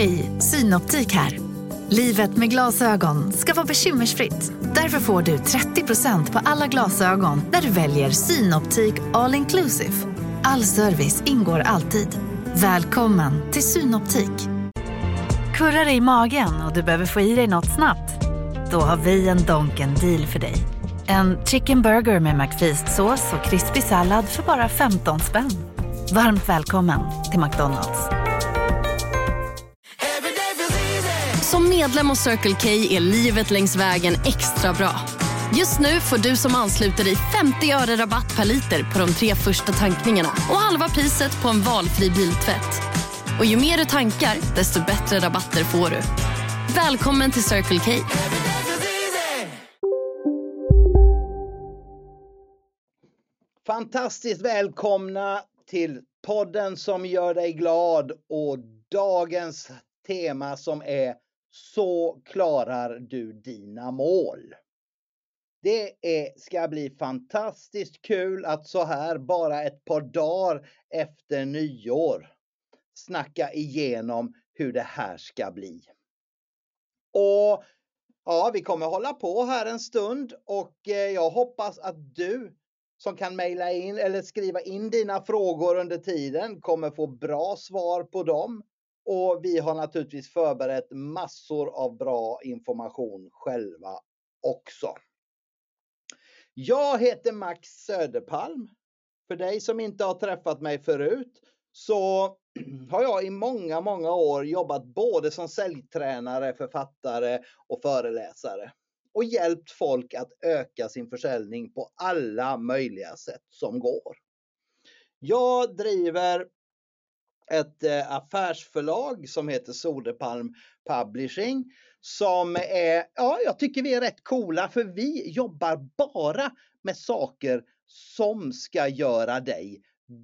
Hej, Synoptik här. Livet med glasögon ska vara bekymmersfritt. Därför får du 30% på alla glasögon när du väljer Synoptik All Inclusive. All service ingår alltid. Välkommen till Synoptik. Kurrar i magen och du behöver få i dig något snabbt? Då har vi en Donken deal för dig. En chicken burger med McFeast-sås och krispig sallad för bara 15 spänn. Varmt välkommen till McDonalds. Medlem hos Circle K är livet längs vägen extra bra. Just nu får du som ansluter dig 50 öre rabatt per liter på de tre första tankningarna och halva priset på en valfri biltvätt. Och ju mer du tankar, desto bättre rabatter får du. Välkommen till Circle K. Fantastiskt välkomna till podden som gör dig glad och dagens tema som är så klarar du dina mål. Det är, ska bli fantastiskt kul att så här bara ett par dagar efter nyår snacka igenom hur det här ska bli. Och ja, vi kommer hålla på här en stund och eh, jag hoppas att du som kan mejla in eller skriva in dina frågor under tiden kommer få bra svar på dem. Och vi har naturligtvis förberett massor av bra information själva också. Jag heter Max Söderpalm. För dig som inte har träffat mig förut så har jag i många, många år jobbat både som säljtränare, författare och föreläsare och hjälpt folk att öka sin försäljning på alla möjliga sätt som går. Jag driver ett eh, affärsförlag som heter Soderpalm Publishing som är, ja, jag tycker vi är rätt coola för vi jobbar bara med saker som ska göra dig,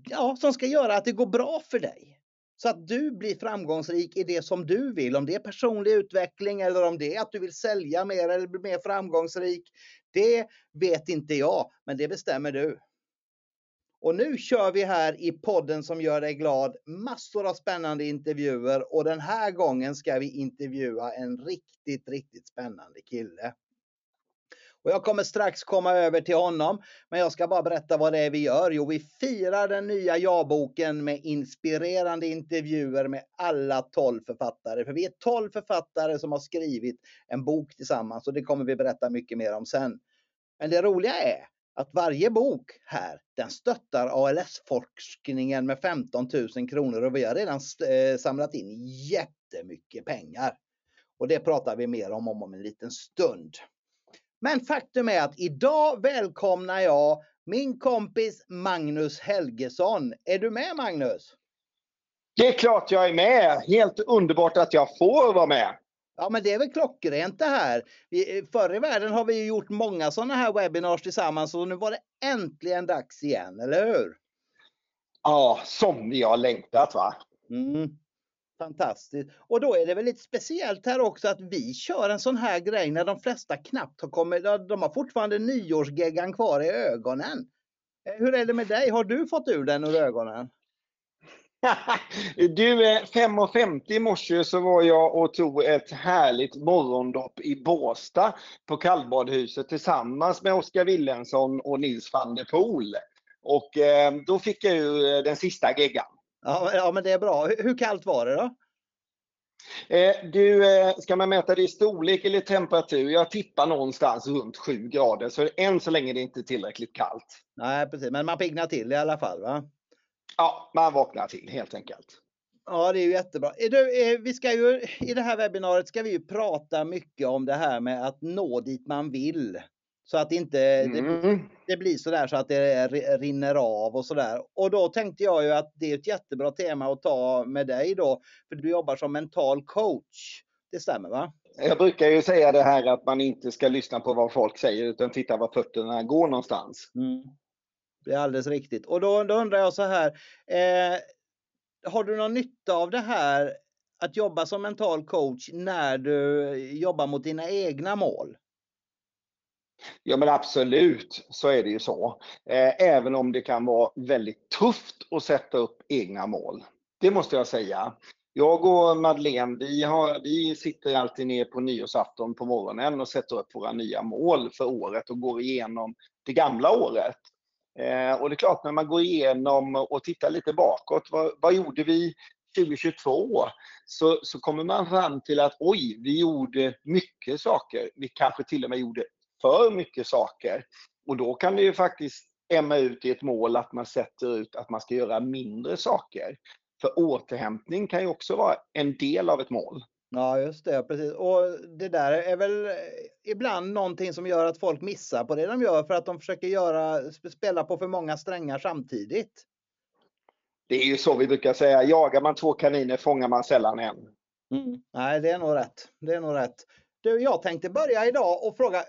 ja, som ska göra att det går bra för dig. Så att du blir framgångsrik i det som du vill. Om det är personlig utveckling eller om det är att du vill sälja mer eller bli mer framgångsrik. Det vet inte jag, men det bestämmer du. Och nu kör vi här i podden som gör dig glad massor av spännande intervjuer och den här gången ska vi intervjua en riktigt, riktigt spännande kille. Och jag kommer strax komma över till honom, men jag ska bara berätta vad det är vi gör. Jo, vi firar den nya ja-boken med inspirerande intervjuer med alla 12 författare. För vi är 12 författare som har skrivit en bok tillsammans och det kommer vi berätta mycket mer om sen. Men det roliga är att varje bok här, den stöttar ALS-forskningen med 15 000 kronor och vi har redan eh, samlat in jättemycket pengar. Och det pratar vi mer om om en liten stund. Men faktum är att idag välkomnar jag min kompis Magnus Helgesson. Är du med Magnus? Det är klart jag är med. Helt underbart att jag får vara med. Ja, men det är väl klockrent det här. Vi, förr i världen har vi gjort många sådana här webinars tillsammans och nu var det äntligen dags igen, eller hur? Ja, som vi har längtat va? Mm. Fantastiskt. Och då är det väl lite speciellt här också att vi kör en sån här grej när de flesta knappt har kommit, de har fortfarande nyårsgeggan kvar i ögonen. Eh, hur är det med dig? Har du fått ur den ur ögonen? Du, 5.50 i morse så var jag och tog ett härligt morgondopp i Båsta på kallbadhuset tillsammans med Oskar Willensson och Nils van der Poel. Och eh, då fick jag ju den sista geggan. Ja, ja, men det är bra. Hur kallt var det då? Eh, du, eh, ska man mäta det i storlek eller temperatur? Jag tippar någonstans runt 7 grader, så än så länge är det inte tillräckligt kallt. Nej, precis. Men man piggnar till i alla fall, va? Ja, man vaknar till helt enkelt. Ja, det är ju jättebra. Du, eh, vi ska ju, I det här webbinariet ska vi ju prata mycket om det här med att nå dit man vill. Så att inte mm. det, det, blir så där så att det rinner av och så där. Och då tänkte jag ju att det är ett jättebra tema att ta med dig då. För du jobbar som mental coach. Det stämmer va? Jag brukar ju säga det här att man inte ska lyssna på vad folk säger utan titta var fötterna går någonstans. Mm. Det är alldeles riktigt. Och då, då undrar jag så här. Eh, har du någon nytta av det här att jobba som mental coach när du jobbar mot dina egna mål? Ja men absolut, så är det ju så. Eh, även om det kan vara väldigt tufft att sätta upp egna mål. Det måste jag säga. Jag och Madeleine, vi, har, vi sitter alltid ner på nyårsafton på morgonen och sätter upp våra nya mål för året och går igenom det gamla året. Eh, och det är klart, när man går igenom och tittar lite bakåt, vad, vad gjorde vi 2022? Så, så kommer man fram till att oj, vi gjorde mycket saker. Vi kanske till och med gjorde för mycket saker. Och då kan det ju faktiskt emma ut i ett mål att man sätter ut att man ska göra mindre saker. För återhämtning kan ju också vara en del av ett mål. Ja, just det. Precis. Och det där är väl ibland någonting som gör att folk missar på det de gör för att de försöker göra, spela på för många strängar samtidigt. Det är ju så vi brukar säga, jagar man två kaniner fångar man sällan en. Mm. Nej, det är nog rätt. Det är nog rätt. Du, jag tänkte börja idag och fråga,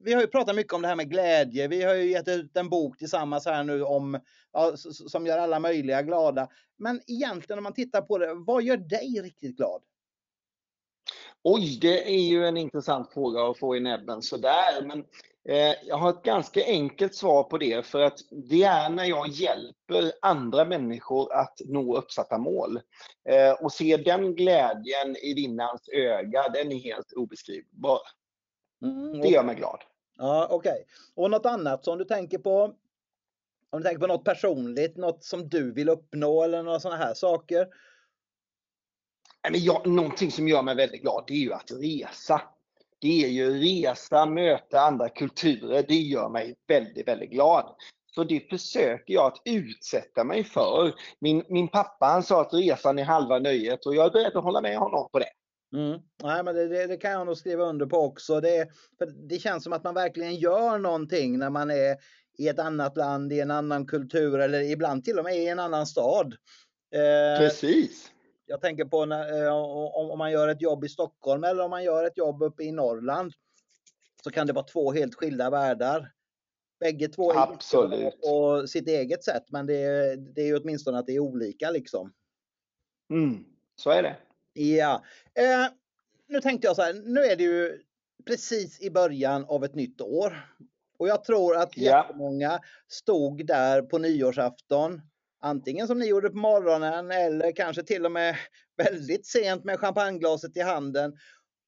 vi har ju pratat mycket om det här med glädje. Vi har ju gett ut en bok tillsammans här nu om, ja, som gör alla möjliga glada. Men egentligen om man tittar på det, vad gör dig riktigt glad? Oj, det är ju en intressant fråga att få i näbben sådär. Men eh, jag har ett ganska enkelt svar på det för att det är när jag hjälper andra människor att nå uppsatta mål. Eh, och se den glädjen i vinnarens öga, den är helt obeskrivbar. Mm, det gör mig glad. Ja, Okej. Okay. Och något annat som du tänker på? Om du tänker på något personligt, något som du vill uppnå eller några sådana här saker? Men jag, någonting som gör mig väldigt glad, det är ju att resa. Det är ju resa, möta andra kulturer, det gör mig väldigt, väldigt glad. Så det försöker jag att utsätta mig för. Min, min pappa han sa att resan är halva nöjet och jag är beredd att hålla med honom på det. Mm. Nej, men det, det, det, kan jag nog skriva under på också. Det, det känns som att man verkligen gör någonting när man är i ett annat land, i en annan kultur eller ibland till och med i en annan stad. Eh, Precis. Jag tänker på när, eh, om, man gör ett jobb i Stockholm eller om man gör ett jobb uppe i Norrland. Så kan det vara två helt skilda världar. Bägge två Absolut. på sitt eget sätt, men det, det är ju åtminstone att det är olika liksom. Mm, så är det. Ja. Eh, nu tänkte jag så här, nu är det ju precis i början av ett nytt år. Och jag tror att ja. jättemånga stod där på nyårsafton. Antingen som ni gjorde på morgonen eller kanske till och med väldigt sent med champagneglaset i handen.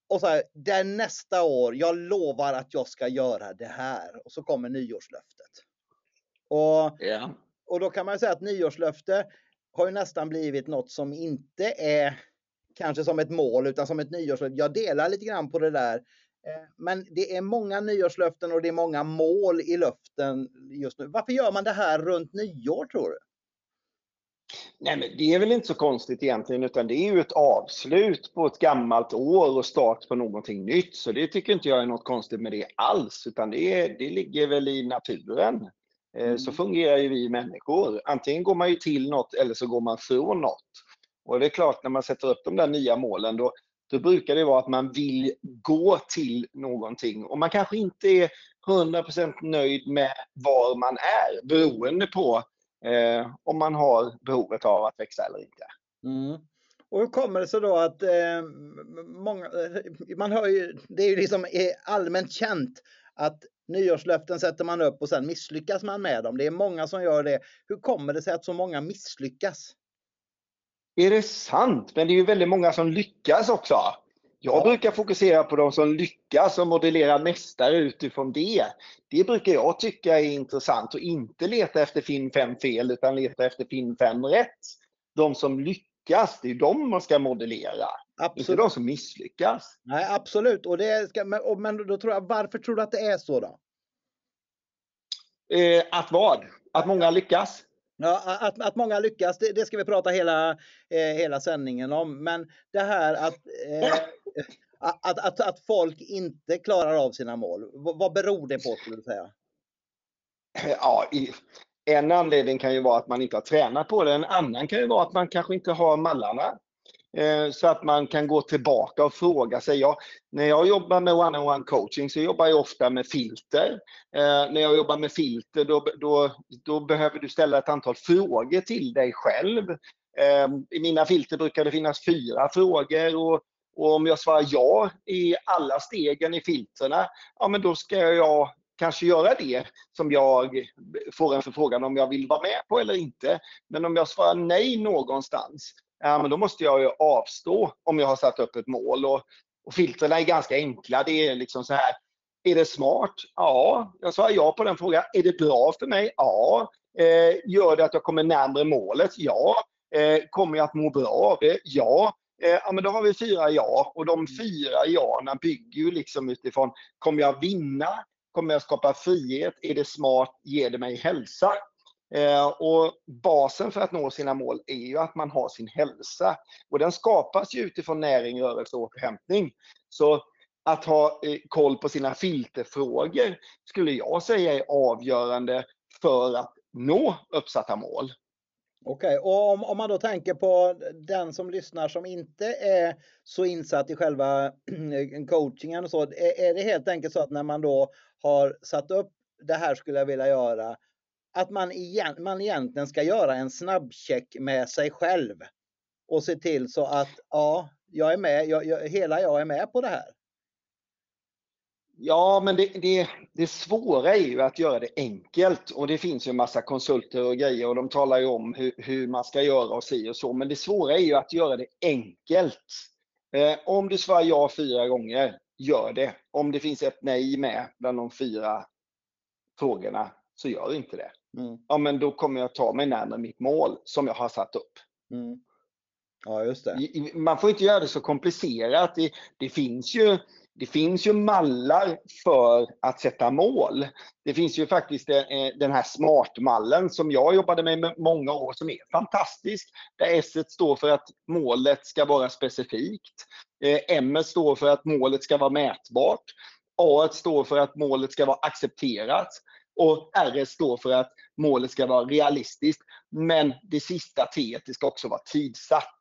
Och så här, det är nästa år, jag lovar att jag ska göra det här. Och så kommer nyårslöftet. Och, ja. och då kan man säga att nyårslöfte har ju nästan blivit något som inte är kanske som ett mål utan som ett nyårslöfte. Jag delar lite grann på det där. Eh, men det är många nyårslöften och det är många mål i löften just nu. Varför gör man det här runt nyår tror du? Nej, men det är väl inte så konstigt egentligen, utan det är ju ett avslut på ett gammalt år och start på någonting nytt. Så det tycker inte jag är något konstigt med det alls, utan det, det ligger väl i naturen. Eh, mm. Så fungerar ju vi människor. Antingen går man ju till något eller så går man från något. Och det är klart, när man sätter upp de där nya målen, då, då brukar det vara att man vill gå till någonting. Och man kanske inte är 100% nöjd med var man är, beroende på eh, om man har behovet av att växa eller inte. Mm. Och hur kommer det sig då att eh, många, man hör ju, det är ju liksom allmänt känt att nyårslöften sätter man upp och sen misslyckas man med dem. Det är många som gör det. Hur kommer det sig att så många misslyckas? Är det sant? Men det är ju väldigt många som lyckas också. Jag ja. brukar fokusera på de som lyckas och modellera mästare utifrån det. Det brukar jag tycka är intressant och inte leta efter finn fem fel utan leta efter finn fem rätt. De som lyckas, det är de man ska modellera. Absolut. Inte de som misslyckas. Nej, absolut. Och det ska, men då tror jag, varför tror du att det är så då? Eh, att vad? Att många lyckas? Ja, att, att många lyckas, det, det ska vi prata hela, eh, hela sändningen om. Men det här att, eh, att, att, att folk inte klarar av sina mål, vad, vad beror det på skulle du säga? Ja, i, en anledning kan ju vara att man inte har tränat på det. En annan kan ju vara att man kanske inte har mallarna. Eh, så att man kan gå tillbaka och fråga sig. Ja, när jag jobbar med one-on-one coaching så jobbar jag ofta med filter. Eh, när jag jobbar med filter då, då, då behöver du ställa ett antal frågor till dig själv. Eh, I mina filter brukar det finnas fyra frågor och, och om jag svarar ja i alla stegen i filtrerna, ja men då ska jag kanske göra det som jag får en förfrågan om jag vill vara med på eller inte. Men om jag svarar nej någonstans, ja men då måste jag ju avstå om jag har satt upp ett mål. Och, och filtrerna är ganska enkla. Det är liksom så här, är det smart? Ja, jag svarar ja på den frågan. Är det bra för mig? Ja. Eh, gör det att jag kommer närmare målet? Ja. Eh, kommer jag att må bra av det? Ja. Eh, ja, men då har vi fyra ja och de fyra ja bygger ju liksom utifrån, kommer jag vinna? Kommer jag skapa frihet? Är det smart? Ger det mig hälsa? Eh, och basen för att nå sina mål är ju att man har sin hälsa. Och den skapas ju utifrån näring, rörelse och återhämtning. Så att ha eh, koll på sina filterfrågor skulle jag säga är avgörande för att nå uppsatta mål. Okej, okay. och om, om, man då tänker på den som lyssnar som inte är så insatt i själva coachingen och så. Är, är det helt enkelt så att när man då har satt upp det här skulle jag vilja göra, att man, igen, man egentligen ska göra en snabbcheck med sig själv och se till så att ja, jag är med, jag, jag, hela jag är med på det här. Ja, men det, det, det svåra är ju att göra det enkelt och det finns ju en massa konsulter och grejer och de talar ju om hur, hur man ska göra och si och så. Men det svåra är ju att göra det enkelt. Eh, om du svarar ja fyra gånger, gör det. Om det finns ett nej med bland de fyra frågorna, så gör inte det. Mm. Ja, men då kommer jag ta mig närmare mitt mål som jag har satt upp. Mm. Ja, just det. Man får inte göra det så komplicerat. Det, det finns ju det finns ju mallar för att sätta mål. Det finns ju faktiskt eh, den här SMART-mallen som jag jobbade med i många år som är fantastisk. Där S står för att målet ska vara specifikt. Eh, M står för att målet ska vara mätbart. A står för att målet ska vara accepterat. Och R står för att målet ska vara realistiskt. Men det sista T ska också vara tidsatt.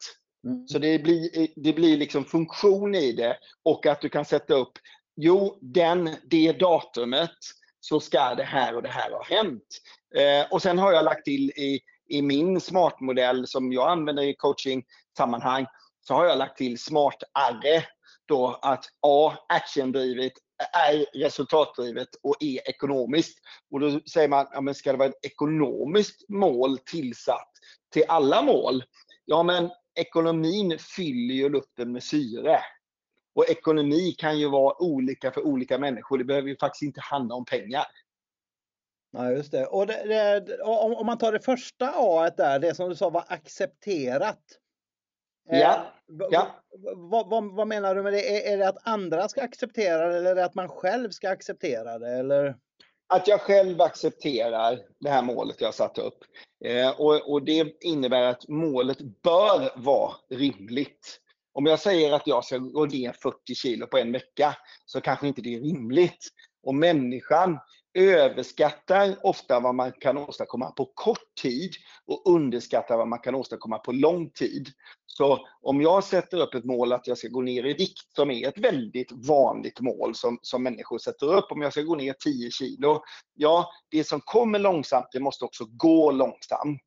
Mm. Så det blir, det blir liksom funktion i det och att du kan sätta upp, jo, den, det datumet så ska det här och det här ha hänt. Eh, och sen har jag lagt till i, i min smartmodell som jag använder i coaching-sammanhang, så har jag lagt till smart-arre. Då att A, actiondrivet, är resultatdrivet och är ekonomiskt. Och då säger man, ja, men ska det vara ett ekonomiskt mål tillsatt till alla mål? Ja, men ekonomin fyller ju luften med syre. Och ekonomi kan ju vara olika för olika människor. Det behöver ju faktiskt inte handla om pengar. Ja, just det. Och det, det, om, om, man tar det första A där, det som du sa var accepterat. Eh, ja. Ja. Vad, vad, vad, menar du med det? Är, är, det att andra ska acceptera det eller är det att man själv ska acceptera det? Eller? att jag själv accepterar det här målet jag satt upp. Eh, och, och, det innebär att målet bör vara rimligt. Om jag säger att jag ska gå ner 40 kilo på en vecka, så kanske inte det är rimligt. Och människan överskattar ofta vad man kan åstadkomma på kort tid och underskattar vad man kan åstadkomma på lång tid. Så om jag sätter upp ett mål att jag ska gå ner i vikt, som är ett väldigt vanligt mål som, som människor sätter upp, om jag ska gå ner 10 kilo, ja, det som kommer långsamt, det måste också gå långsamt.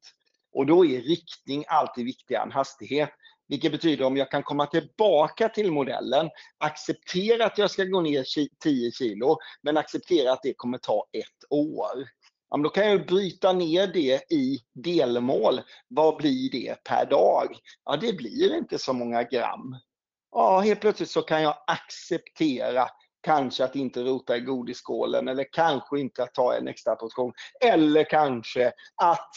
Och då är riktning alltid viktigare än hastighet. Vilket betyder om jag kan komma tillbaka till modellen, acceptera att jag ska gå ner 10 kilo, men acceptera att det kommer ta ett år. Ja, då kan jag bryta ner det i delmål. Vad blir det per dag? Ja, det blir inte så många gram. Ja, helt plötsligt så kan jag acceptera kanske att inte rota i godisskålen eller kanske inte att ta en extra portion. Eller kanske att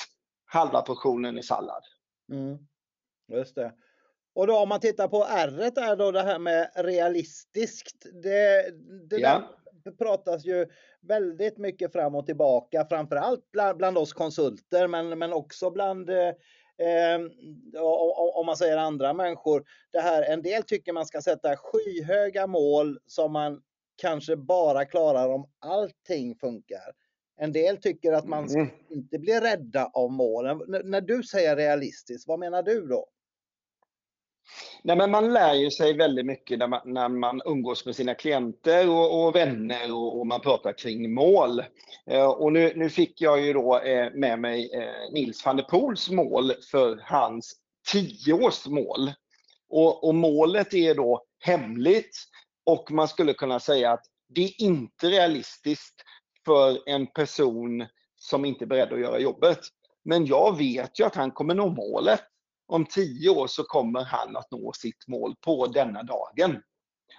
halva portionen är sallad. Mm. Just det. Och då om man tittar på R är då det här med realistiskt. Det, det ja. Pratas ju väldigt mycket fram och tillbaka, framförallt bland, bland oss konsulter, men, men också bland eh, om man säger andra människor. Det här, en del tycker man ska sätta skyhöga mål som man kanske bara klarar om allting funkar. En del tycker att man ska mm. inte bli rädda av målen. N när du säger realistiskt, vad menar du då? Nej, men man lär ju sig väldigt mycket när man, när man umgås med sina klienter och, och vänner och, och, man pratar kring mål. Eh, och nu, nu fick jag ju då eh, med mig eh, Nils van der Poels mål för hans tioårsmål. Och, och målet är då hemligt och man skulle kunna säga att det är inte realistiskt för en person som inte är beredd att göra jobbet. Men jag vet ju att han kommer nå målet om tio år så kommer han att nå sitt mål på denna dagen.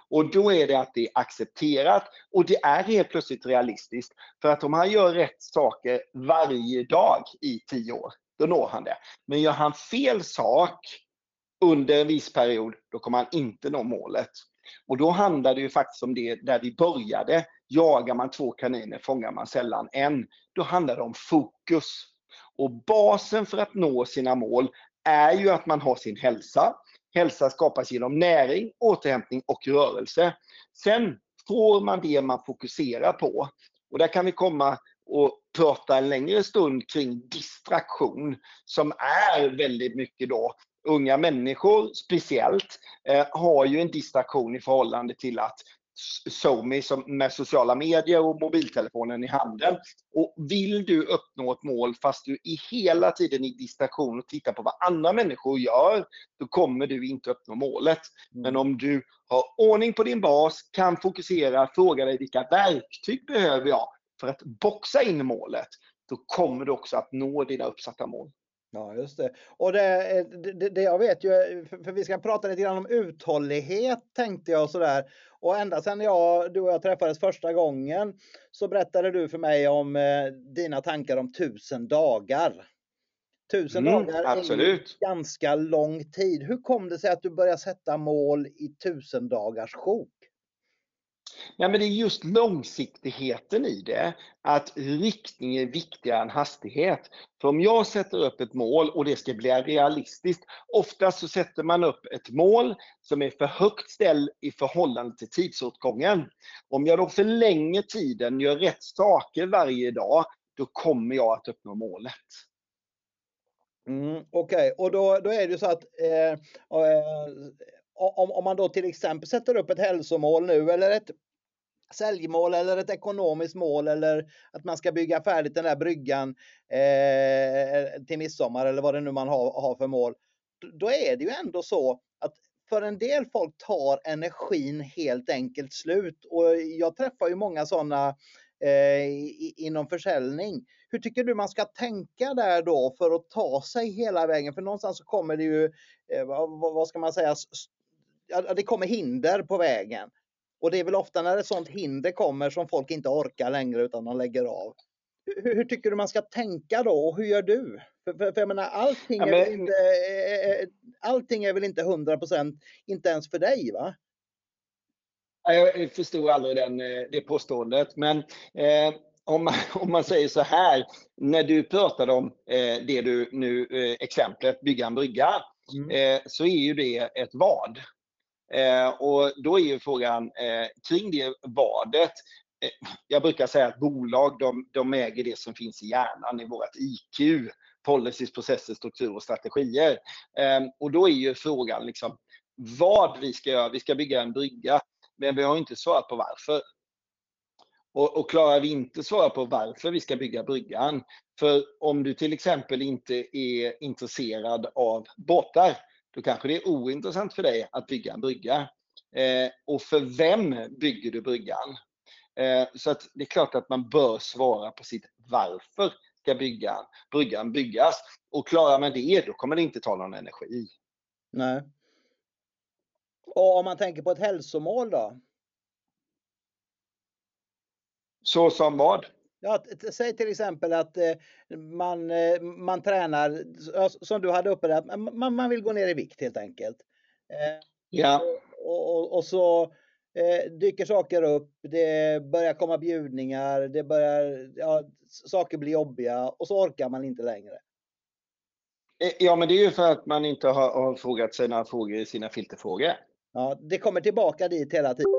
Och då är det att det är accepterat och det är helt plötsligt realistiskt. För att om han gör rätt saker varje dag i tio år, då når han det. Men gör han fel sak under en viss period, då kommer han inte nå målet. Och då handlar det ju faktiskt om det där vi började. Jagar man två kaniner fångar man sällan en. Då handlar det om fokus. Och basen för att nå sina mål är ju att man har sin hälsa. Hälsa skapas genom näring, återhämtning och rörelse. Sen får man det man fokuserar på. Och där kan vi komma och prata en längre stund kring distraktion som är väldigt mycket då unga människor speciellt eh, har ju en distraktion i förhållande till att SoMe med sociala medier och mobiltelefonen i handen. Och vill du uppnå ett mål fast du är hela tiden i distraktion och tittar på vad andra människor gör, då kommer du inte uppnå målet. Mm. Men om du har ordning på din bas, kan fokusera, fråga dig vilka verktyg behöver jag för att boxa in målet, då kommer du också att nå dina uppsatta mål. Ja, just det. Och det, det, det, jag vet ju, för vi ska prata lite grann om uthållighet tänkte jag sådär. Och ända sedan jag, du och jag träffades första gången så berättade du för mig om eh, dina tankar om tusen dagar. Tusen mm, dagar absolut. är ganska lång tid. Hur kom det sig att du började sätta mål i tusen dagars sjok? Ja, men det är just långsiktigheten i det, att riktning är viktigare än hastighet. För om jag sätter upp ett mål och det ska bli realistiskt, oftast så sätter man upp ett mål som är för högt ställt i förhållande till tidsåtgången. Om jag då förlänger tiden, gör rätt saker varje dag, då kommer jag att uppnå målet. Mm, Okej, okay. och då, då är det ju så att eh, eh, om, om man då till exempel sätter upp ett hälsomål nu eller ett säljmål eller ett ekonomiskt mål eller att man ska bygga färdigt den där bryggan eh, till midsommar eller vad det nu man har, har för mål. Då är det ju ändå så att för en del folk tar energin helt enkelt slut och jag träffar ju många sådana eh, inom försäljning. Hur tycker du man ska tänka där då för att ta sig hela vägen? För någonstans så kommer det ju, eh, vad, vad ska man säga, ja, det kommer hinder på vägen. Och det är väl ofta när ett sånt hinder kommer som folk inte orkar längre utan de lägger av. Hur, hur tycker du man ska tänka då och hur gör du? För, för, för jag menar, allting, ja, men... är inte, eh, eh, allting är väl inte 100 procent, inte ens för dig va? Jag förstod aldrig den, eh, det påståendet. Men eh, om, man, om man säger så här, när du pratade om eh, det du nu, eh, exemplet bygga en brygga, mm. så är ju det ett vad. Eh, och då är ju frågan eh, kring det vadet. Eh, jag brukar säga att bolag de, de äger det som finns i hjärnan, i vårt IQ. Policies, processer, struktur och strategier. Eh, och då är ju frågan liksom vad vi ska göra. Vi ska bygga en brygga, men vi har inte svarat på varför. Och, och klarar vi inte svara på varför vi ska bygga bryggan, för om du till exempel inte är intresserad av båtar, då kanske det är ointressant för dig att bygga en brygga. Eh, och för vem bygger du bryggan? Eh, så att det är klart att man bör svara på sitt varför ska byggan, bryggan byggas. Och klarar man det, då kommer det inte ta någon energi. Nej. Och om man tänker på ett hälsomål då? Så som vad? Ja, säg till exempel att eh, man, eh, man tränar, som du hade uppe där, man, man vill gå ner i vikt helt enkelt. Eh, ja. Och, och, och så dyker saker upp, det börjar komma bjudningar, det börjar, ja, saker blir jobbiga och så orkar man inte längre. Ja, men det är ju för att man inte har, har frågat sig några frågor i sina filterfrågor. Ja, det kommer tillbaka dit hela tiden.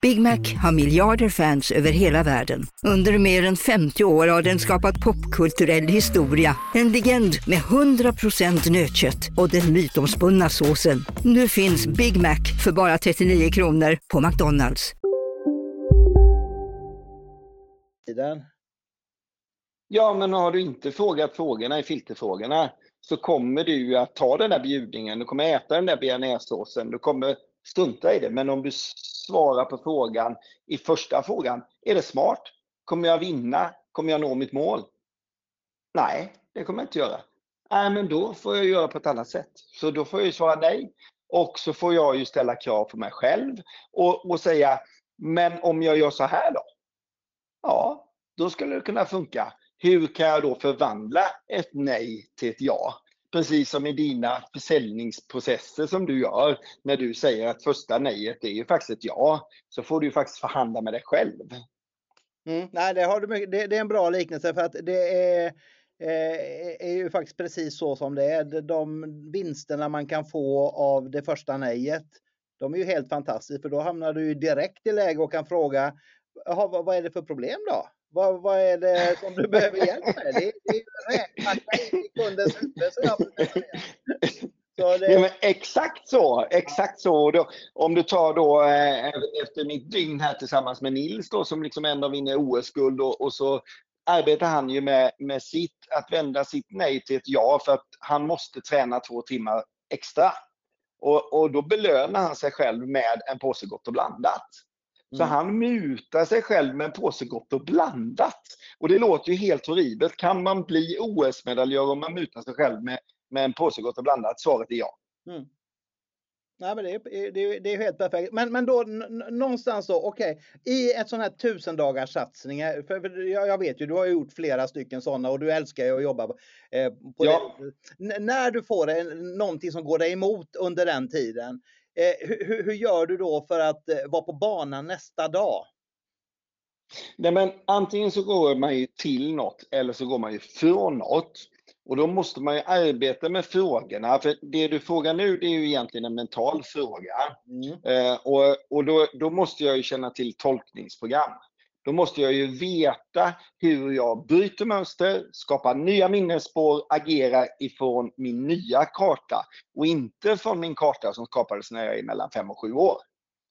Big Mac har miljarder fans över hela världen. Under mer än 50 år har den skapat popkulturell historia. En legend med 100% nötkött och den mytomspunna såsen. Nu finns Big Mac för bara 39 kronor på McDonalds. Ja, men har du inte frågat frågorna i filterfrågorna så kommer du ju att ta den där bjudningen, du kommer äta den där bearnaisesåsen, du kommer strunta i det. Men om du svarar på frågan i första frågan, är det smart? Kommer jag vinna? Kommer jag nå mitt mål? Nej, det kommer jag inte göra. Nej, men då får jag göra på ett annat sätt. Så då får jag ju svara nej. Och så får jag ju ställa krav på mig själv och, och säga, men om jag gör så här då? Ja, då skulle det kunna funka. Hur kan jag då förvandla ett nej till ett ja? Precis som i dina försäljningsprocesser som du gör när du säger att första nejet är ju faktiskt ett ja. Så får du ju faktiskt förhandla med dig själv. Mm, nej, det, har du, det, det är en bra liknelse för att det är, eh, är ju faktiskt precis så som det är. De vinsterna man kan få av det första nejet, de är ju helt fantastiska för då hamnar du ju direkt i läge och kan fråga, vad är det för problem då? Vad, vad är det som du behöver hjälp med? Det, det är ju räkmacka i kundens huvud som jag brukar säga. Så det... ja, exakt så, exakt så. Då, om du tar då eh, efter mitt dygn här tillsammans med Nils då, som liksom ändå vinner OS-guld och, och, så arbetar han ju med, med sitt, att vända sitt nej till ett ja för att han måste träna två timmar extra. Och, och då belönar han sig själv med en påse Gott och blandat. Så mm. han mutar sig själv med en påse Gott och blandat. Och det låter ju helt horribelt. Kan man bli OS-medaljör om man mutar sig själv med, med en påse Gott och blandat? Svaret är ja. Mm. Nej, men det, är, det, är, det är helt perfekt. Men, men då någonstans då, okej, okay, i ett sån här tusen dagars satsning, för, för jag, jag, vet ju, du har gjort flera stycken sådana och du älskar ju att jobba eh, på ja. det. När du får en, någonting som går dig emot under den tiden, hur, hur, gör du då för att eh, vara på banan nästa dag? Nej, men antingen så går man ju till något eller så går man ju från något. Och då måste man ju arbeta med frågorna. För det du frågar nu, det är ju egentligen en mental fråga. Mm. Eh, och och då, då måste jag ju känna till tolkningsprogram. Då måste jag ju veta hur jag bryter mönster, skapar nya minnesspår, agerar ifrån min nya karta och inte från min karta som skapades när jag är mellan 5 och 7 år.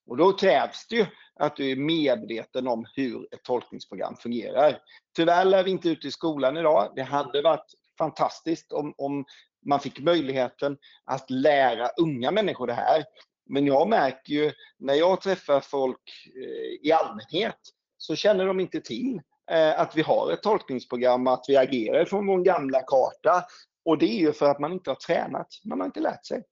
Och då krävs det ju att du är medveten om hur ett tolkningsprogram fungerar. Tyvärr lär vi inte ute i skolan idag. Det hade varit fantastiskt om, om man fick möjligheten att lära unga människor det här. Men jag märker ju när jag träffar folk eh, i allmänhet så känner de inte till eh, att vi har ett tolkningsprogram, att vi agerar från vår gamla karta. Och det är ju för att man inte har tränat, man har inte lärt sig.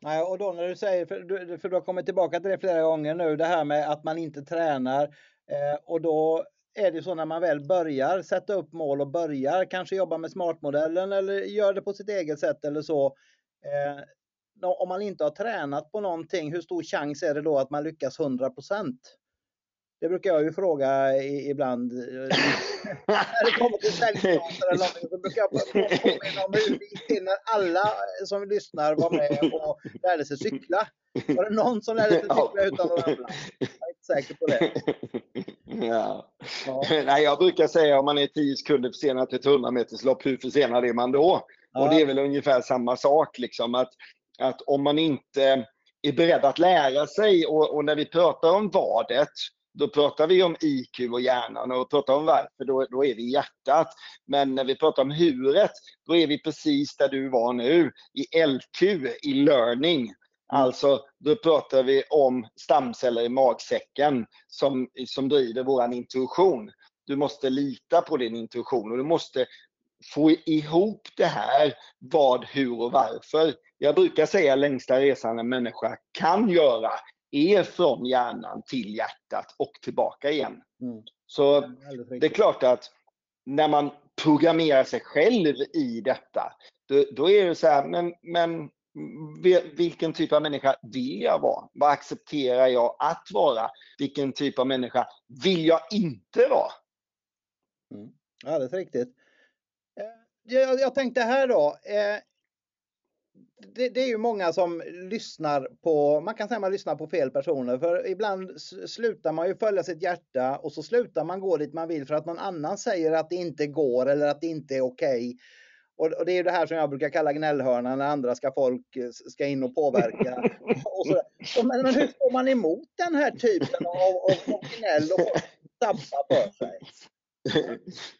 Nej, och då när du säger, för du, för du har kommit tillbaka till det flera gånger nu, det här med att man inte tränar. Eh, och då är det så när man väl börjar sätta upp mål och börjar kanske jobba med smartmodellen eller gör det på sitt eget sätt eller så. Eh, om man inte har tränat på någonting, hur stor chans är det då att man lyckas 100 det brukar jag ju fråga ibland. När det kommer till säljprater eller någonting så brukar jag påminna om hur det gick till när alla som lyssnar var med och lärde sig cykla. Var det någon som lärde sig cykla utan att ramla? Jag är inte säker på det. Ja. ja. Nej, jag brukar säga om man är 10 sekunder försenad till ett 100 meterslopp, hur försenad är man då? Ja. Och det är väl ungefär samma sak. Liksom, att, att om man inte är beredd att lära sig och, och när vi pratar om vadet då pratar vi om IQ och hjärnan och pratar om varför, då, då är vi i hjärtat. Men när vi pratar om huret, då är vi precis där du var nu, i LQ, i learning. Mm. Alltså, då pratar vi om stamceller i magsäcken som, som driver vår intuition. Du måste lita på din intuition och du måste få ihop det här, vad, hur och varför. Jag brukar säga längsta resan en människa kan göra är från hjärnan till hjärtat och tillbaka igen. Mm. Så det är klart att när man programmerar sig själv i detta, då, då är det så här, men, men vilken typ av människa vill jag vara? Vad accepterar jag att vara? Vilken typ av människa vill jag inte vara? Mm. Alldeles riktigt. Eh, jag, jag tänkte här då. Det, det, är ju många som lyssnar på, man kan säga man lyssnar på fel personer. För ibland slutar man ju följa sitt hjärta och så slutar man gå dit man vill för att någon annan säger att det inte går eller att det inte är okej. Okay. Och, det är det här som jag brukar kalla gnällhörnan när andra ska folk eh, ska in och påverka. och så, och men, men hur står man emot den här typen av, av, av gnäll och tappar för sig?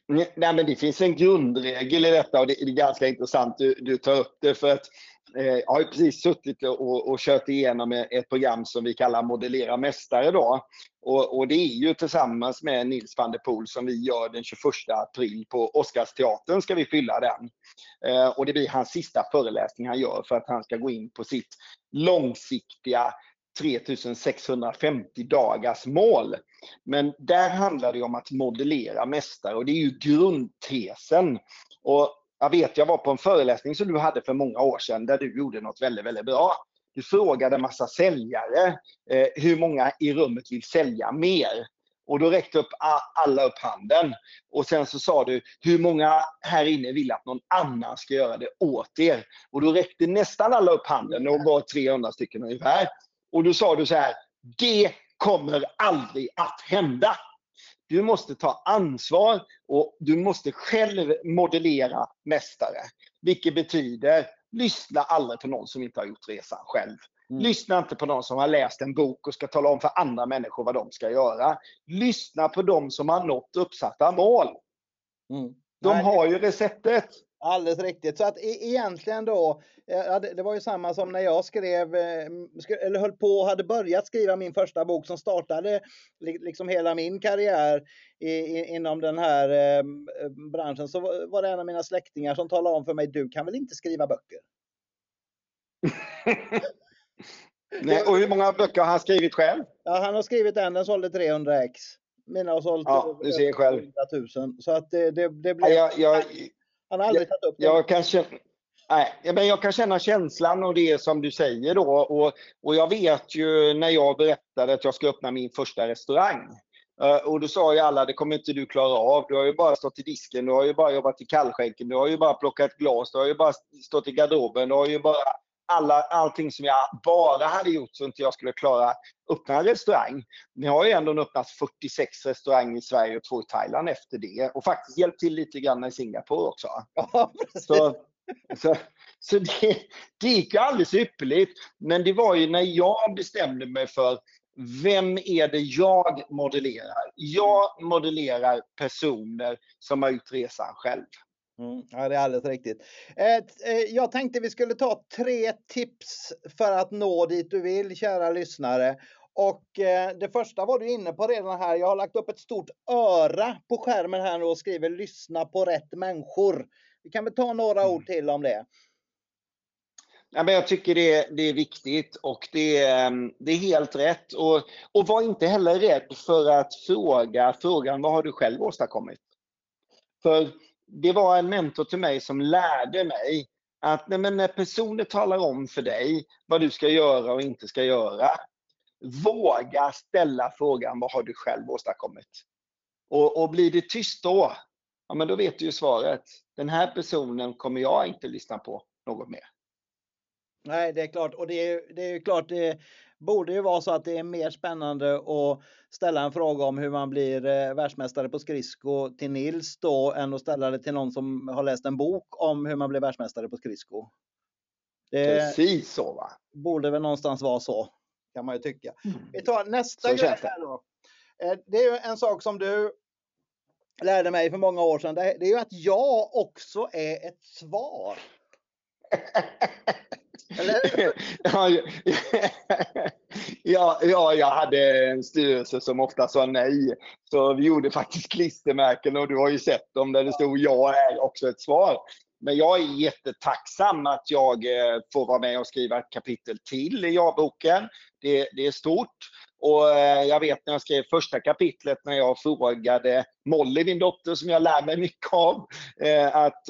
Nej, men det finns en grundregel i detta och det är ganska intressant du, du tar upp det för att Eh, jag har precis suttit och, och kört igenom ett program som vi kallar Modellera Mästare då. Och, och, det är ju tillsammans med Nils van der Poel som vi gör den 21 april på Oscarsteatern ska vi fylla den. Eh, och det blir hans sista föreläsning han gör för att han ska gå in på sitt långsiktiga 3650 dagars mål. Men där handlar det om att modellera mästare och det är ju grundtesen. Och jag vet, jag var på en föreläsning som du hade för många år sedan där du gjorde något väldigt, väldigt bra. Du frågade en massa säljare eh, hur många i rummet vill sälja mer. Och då räckte upp alla upp handen. Och sen så sa du, hur många här inne vill att någon annan ska göra det åt er? Och då räckte nästan alla upp handen, och var 300 stycken ungefär. Och då sa du så här, det kommer aldrig att hända. Du måste ta ansvar och du måste själv modellera mästare. Vilket betyder, lyssna aldrig på någon som inte har gjort resan själv. Mm. Lyssna inte på någon som har läst en bok och ska tala om för andra människor vad de ska göra. Lyssna på de som har nått uppsatta mål. Mm. De har ju receptet. Alldeles riktigt. Så att e egentligen då, ja, det, var ju samma som när jag skrev, eh, eller höll på och hade börjat skriva min första bok som startade liksom hela min karriär inom den här eh, branschen. Så var det en av mina släktingar som talade om för mig, du kan väl inte skriva böcker? Nej, och hur många böcker har han skrivit själv? Ja, han har skrivit en, den sålde 300 ex. Mina har sålt ja, du ser själv. 100 000. Så att det, det, det blev... Ja, jag, jag, han har aldrig tagit upp det. Jag kan, nej, men jag kan känna känslan och det som du säger då. Och, och jag vet ju när jag berättade att jag ska öppna min första restaurang. Uh, och då sa ju alla, det kommer inte du klara av. Du har ju bara stått i disken, du har ju bara jobbat i kallskänken, du har ju bara plockat glas, du har ju bara stått i garderoben, du har ju bara alla, allting som jag bara hade gjort så inte jag skulle klara öppna en restaurang. Ni har ju ändå öppnat 46 restauranger i Sverige och två i Thailand efter det och faktiskt hjälpt till lite grann i Singapore också. Ja, så, så, så det, det gick ju alldeles ypperligt. Men det var ju när jag bestämde mig för vem är det jag modellerar? Jag modellerar personer som har gjort resan själv. Mm, ja, det är alldeles riktigt. Eh, jag tänkte vi skulle ta tre tips för att nå dit du vill, kära lyssnare. Och eh, det första var du inne på redan här. Jag har lagt upp ett stort öra på skärmen här nu och skriver lyssna på rätt människor. Vi kan väl ta några ord till om det. Ja, men jag tycker det, det är viktigt och det, ehm, det är helt rätt. Och, och var inte heller rädd för att fråga frågan vad har du själv åstadkommit? För det var en mentor till mig som lärde mig att nej, när personer talar om för dig vad du ska göra och inte ska göra, våga ställa frågan vad har du själv åstadkommit? Och, och blir det tyst då, ja men då vet du ju svaret. Den här personen kommer jag inte lyssna på något mer. Nej, det är klart. Och det är, det är klart, det, borde ju vara så att det är mer spännande att ställa en fråga om hur man blir eh, världsmästare på skridsko till Nils då än att ställa det till någon som har läst en bok om hur man blir världsmästare på skridsko. Det Precis så va. Borde väl någonstans vara så kan man ju tycka. Mm. Vi tar nästa så grej här då. Eh, det är ju en sak som du lärde mig för många år sedan. Det är ju att jag också är ett svar. Eller ja, ja, jag hade en styrelse som ofta sa nej. Så vi gjorde faktiskt klistermärken och du har ju sett dem där det stod ja är också ett svar. Men jag är jättetacksam att jag eh, får vara med och skriva ett kapitel till i ja-boken. Det, det, är stort. Och eh, jag vet när jag skrev första kapitlet när jag frågade Molly, min dotter, som jag lär mig mycket av, eh, att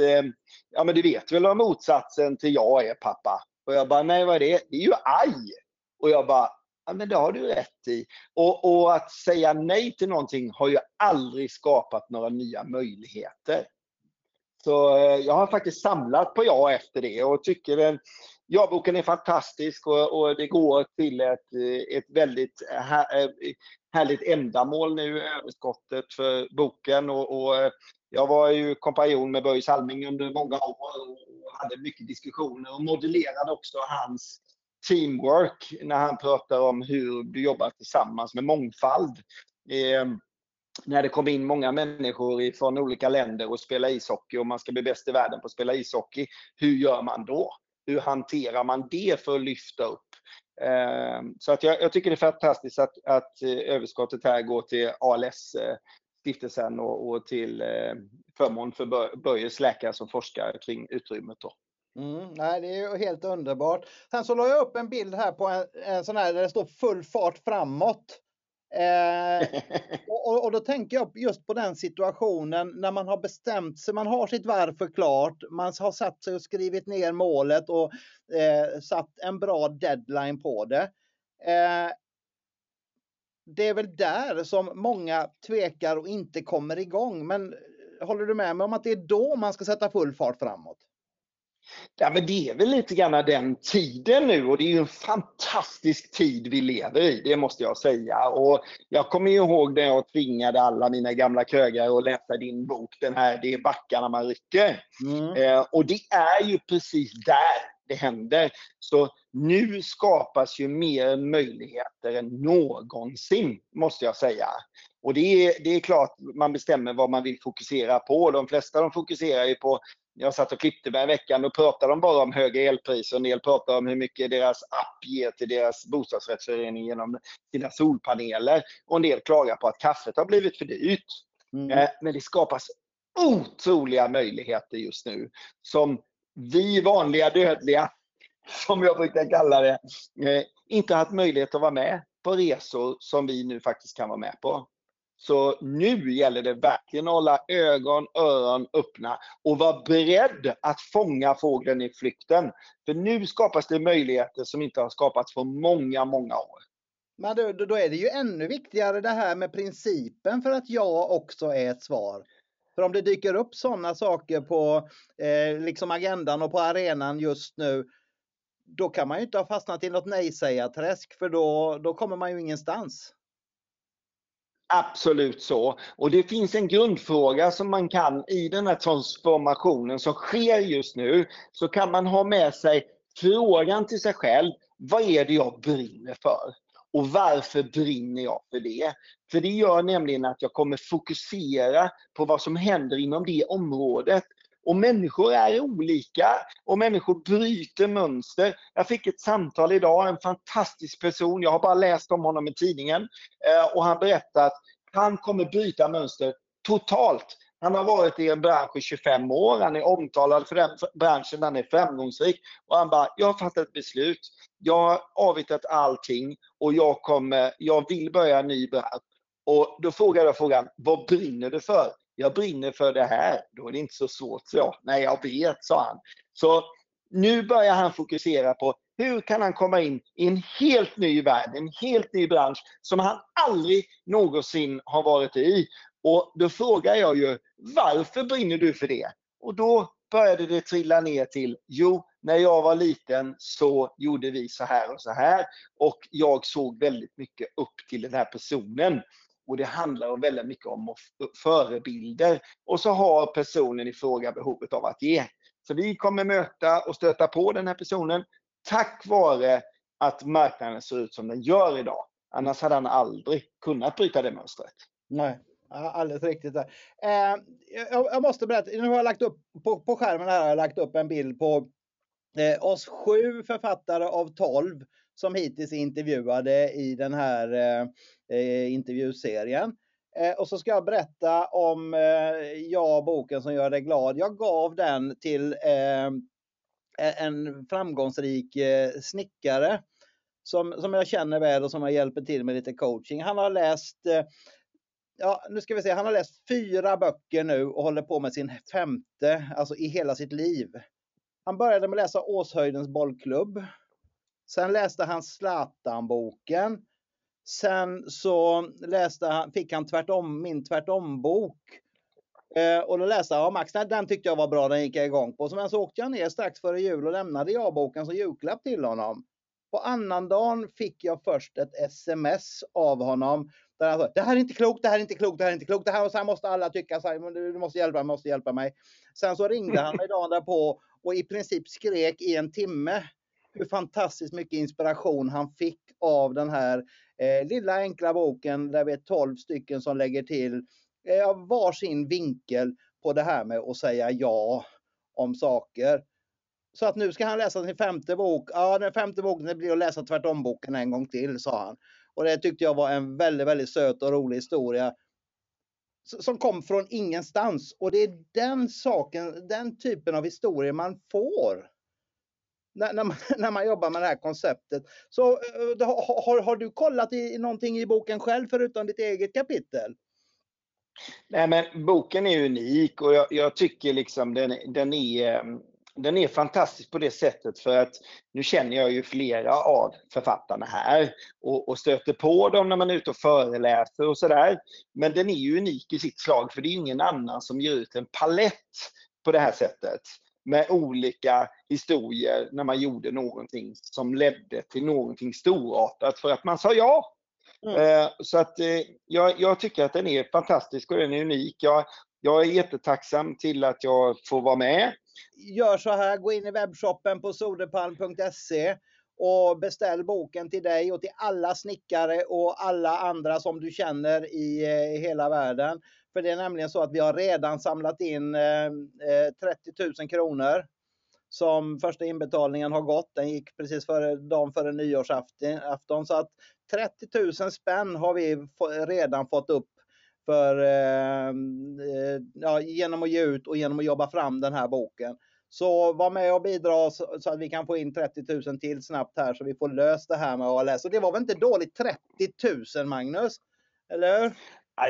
ja men du vet väl vad motsatsen till jag är pappa? Och jag bara, nej vad är det? Det är ju aj! Och jag bara, ja men det har du rätt i. Och, och att säga nej till någonting har ju aldrig skapat några nya möjligheter. Så eh, jag har faktiskt samlat på ja efter det och tycker den Ja-boken är fantastisk och, och, det går till ett, eh, ett väldigt här, eh, härligt ändamål nu, överskottet för boken. Och, och jag var ju kompanjon med Börje Salming under många år och hade mycket diskussioner och modellerade också hans teamwork när han pratar om hur du jobbar tillsammans med mångfald. Ehm, när det kom in många människor från olika länder och spelar ishockey och man ska bli bäst i världen på att spela ishockey. Hur gör man då? Hur hanterar man det för att lyfta upp? Ehm, så att jag, jag, tycker det är fantastiskt att, att eh, överskottet här går till ALS-stiftelsen och, och till eh, förmån för Börjes läkare som forskar kring utrymmet. Då. Mm, nej, det är ju helt underbart. Sen så la jag upp en bild här på en, en sån här där det står full fart framåt. Eh, och, och, då tänker jag just på den situationen när man har bestämt sig, man har sitt varför klart, man har satt sig och skrivit ner målet och eh, satt en bra deadline på det. Eh, det är väl där som många tvekar och inte kommer igång. Men håller du med mig om att det är då man ska sätta full fart framåt? Ja, men det är väl lite grann den tiden nu och det är ju en fantastisk tid vi lever i, det måste jag säga. Och jag kommer ihåg när jag tvingade alla mina gamla krögare att läsa din bok, den här Det är backarna man rycker. Mm. Eh, och det är ju precis där det händer. Så nu skapas ju mer möjligheter än någonsin, måste jag säga. Och det är, det är klart man bestämmer vad man vill fokusera på. De flesta de fokuserar ju på jag satt och klippte mig i veckan och pratade de bara om höga elpriser. En del pratar om hur mycket deras app ger till deras bostadsrättsförening genom sina solpaneler. Och en del klagar på att kaffet har blivit för dyrt. Mm. Eh, men det skapas otroliga möjligheter just nu som vi vanliga dödliga, som jag brukar kalla det, eh, inte haft möjlighet att vara med på resor som vi nu faktiskt kan vara med på. Så nu gäller det verkligen att hålla ögon, öron öppna och vara beredd att fånga fågeln i flykten. För nu skapas det möjligheter som inte har skapats på många, många år. Men då, då är det ju ännu viktigare det här med principen för att ja också är ett svar. För om det dyker upp sådana saker på eh, liksom agendan och på arenan just nu, då kan man ju inte ha fastnat i något nej-sägarträsk för då, då kommer man ju ingenstans. Absolut så. Och det finns en grundfråga som man kan i den här transformationen som sker just nu, så kan man ha med sig frågan till sig själv, vad är det jag brinner för? Och varför brinner jag för det? För det gör nämligen att jag kommer fokusera på vad som händer inom det området. Och människor är olika och människor bryter mönster. Jag fick ett samtal idag, en fantastisk person, jag har bara läst om honom i tidningen. Eh, och han berättar att han kommer bryta mönster totalt. Han har varit i en bransch i 25 år, han är omtalad för den branschen, han är framgångsrik. Och han bara, jag har fattat ett beslut. Jag har avyttrat allting och jag, kommer, jag vill börja en ny bransch. Och då frågade jag frågan, vad brinner du för? Jag brinner för det här. Då är det inte så svårt, så jag. Nej, jag vet, sa han. Så nu börjar han fokusera på hur kan han komma in i en helt ny värld, en helt ny bransch som han aldrig någonsin har varit i. Och då frågar jag ju, varför brinner du för det? Och då började det trilla ner till, jo, när jag var liten så gjorde vi så här och så här. Och jag såg väldigt mycket upp till den här personen. Och det handlar väldigt mycket om förebilder. Och så har personen i fråga behovet av att ge. Så vi kommer möta och stöta på den här personen tack vare att marknaden ser ut som den gör idag. Annars hade han aldrig kunnat bryta det mönstret. Nej, alldeles riktigt. Där. Eh, jag, jag, måste berätta, nu har jag lagt upp på, på skärmen här har jag lagt upp en bild på eh, oss sju författare av tolv som hittills är intervjuade i den här eh, eh, intervjuserien. Eh, och så ska jag berätta om eh, jag, boken som gör dig glad. Jag gav den till eh, e-, en framgångsrik eh, snickare som, som jag känner väl och som jag hjälper till med lite coaching. Han har läst eh, Ja, nu ska vi se. Han har läst fyra böcker nu och håller på med sin femte, alltså i hela sitt liv. Han började med att läsa Åshöjdens bollklubb. Sen läste han Zlatan-boken. Sen så läste han, fick han tvärtom, min tvärtom-bok. Eh, och då läste jag, ja Max, den, den tyckte jag var bra, den gick jag igång på. Sen men så åkte jag ner strax före jul och lämnade jag boken som julklapp till honom. På annandagen fick jag först ett sms av honom. Där han sa, det här är inte klokt, det här är inte klokt, det här är inte klokt, det här, så här måste alla tycka, så här, du måste hjälpa mig, måste hjälpa mig. Sen så ringde han mig dagen därpå och i princip skrek i en timme hur fantastiskt mycket inspiration han fick av den här eh, lilla enkla boken där vi är 12 stycken som lägger till eh, varsin vinkel på det här med att säga ja om saker. Så att nu ska han läsa sin femte bok. Ja, den femte boken blir att läsa tvärtom-boken en gång till, sa han. Och det tyckte jag var en väldigt, väldigt söt och rolig historia som kom från ingenstans. Och det är den saken, den typen av historier man får när, när, man, när man jobbar med det här konceptet. Så eh, har, har du kollat i, någonting i boken själv förutom ditt eget kapitel? Nej, men boken är unik och jag, jag tycker liksom den, den är den är fantastisk på det sättet för att nu känner jag ju flera av författarna här och, och stöter på dem när man är ute och föreläser och sådär. Men den är ju unik i sitt slag för det är ingen annan som ger ut en palett på det här sättet med olika historier när man gjorde någonting som ledde till någonting storartat för att man sa ja. Mm. Eh, så att eh, jag, jag, tycker att den är fantastisk och den är unik. Jag, jag är jättetacksam till att jag får vara med. Gör så här, gå in i webbshoppen på soderpalm.se och beställ boken till dig och till alla snickare och alla andra som du känner i eh, hela världen. För det är nämligen så att vi har redan samlat in eh, eh, 30 000 kronor som första inbetalningen har gått. Den gick precis före dagen före nyårsafton. Så att 30 000 spänn har vi redan fått upp för, eh, ja, genom att ge ut och genom att jobba fram den här boken. Så var med och bidra så, att vi kan få in 30 000 till snabbt här så vi får löst det här med ALS. Och det var väl inte dåligt 30 000 Magnus? Eller hur?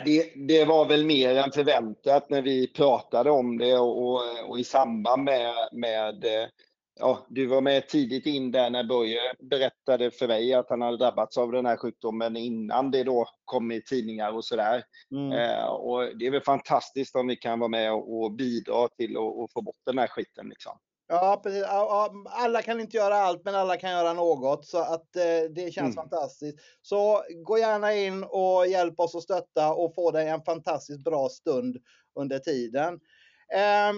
Det, det var väl mer än förväntat när vi pratade om det och, och, i samband med, med eh, ja, du var med tidigt in där när Börje berättade för mig att han hade drabbats av den här sjukdomen innan det då kom i tidningar och sådär. Mm. Eh, och det är väl fantastiskt om vi kan vara med och, och bidra till att få bort den här skiten. Liksom. Ja, precis. Alla kan inte göra allt, men alla kan göra något. Så att eh, det känns mm. fantastiskt. Så gå gärna in och hjälp oss att stötta och få dig en fantastiskt bra stund under tiden. Eh,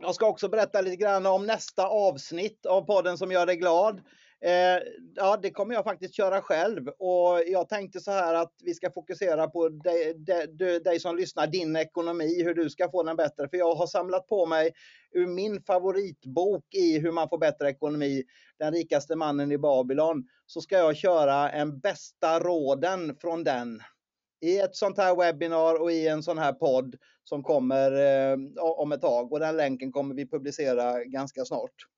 jag ska också berätta lite grann om nästa avsnitt av podden som gör dig glad. Eh, ja, det kommer jag faktiskt köra själv och jag tänkte så här att vi ska fokusera på dig, dig, dig, som lyssnar, din ekonomi, hur du ska få den bättre. För jag har samlat på mig ur min favoritbok i hur man får bättre ekonomi, Den rikaste mannen i Babylon, så ska jag köra en bästa råden från den i ett sånt här webbinar och i en sån här podd som kommer eh, om ett tag och den länken kommer vi publicera ganska snart.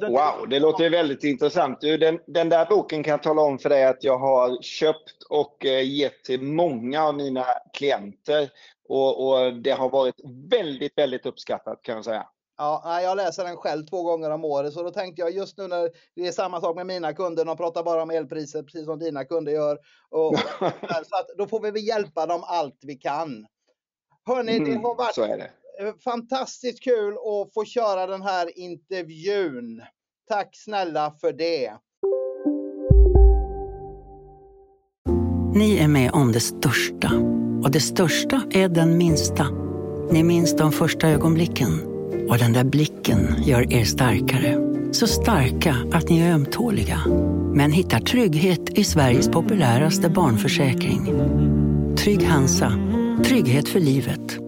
Det wow, det låter väldigt intressant. Den, den, där boken kan jag tala om för dig att jag har köpt och eh, gett till många av mina klienter. Och, och det har varit väldigt, väldigt uppskattat kan jag säga. Ja, jag läser den själv två gånger om året, så då tänkte jag just nu när det är samma sak med mina kunder, de pratar bara om elpriser precis som dina kunder gör. Och, så att då får vi väl hjälpa dem allt vi kan. Hörni, det mm, har varit det fantastiskt kul att få köra den här intervjun. Tack snälla för det. Ni är med om det största. Och det största är den minsta. Ni minns de första ögonblicken och den där blicken gör er starkare. Så starka att ni är ömtåliga. Men hittar trygghet i Sveriges populäraste barnförsäkring. Trygg Hansa. Trygghet för livet.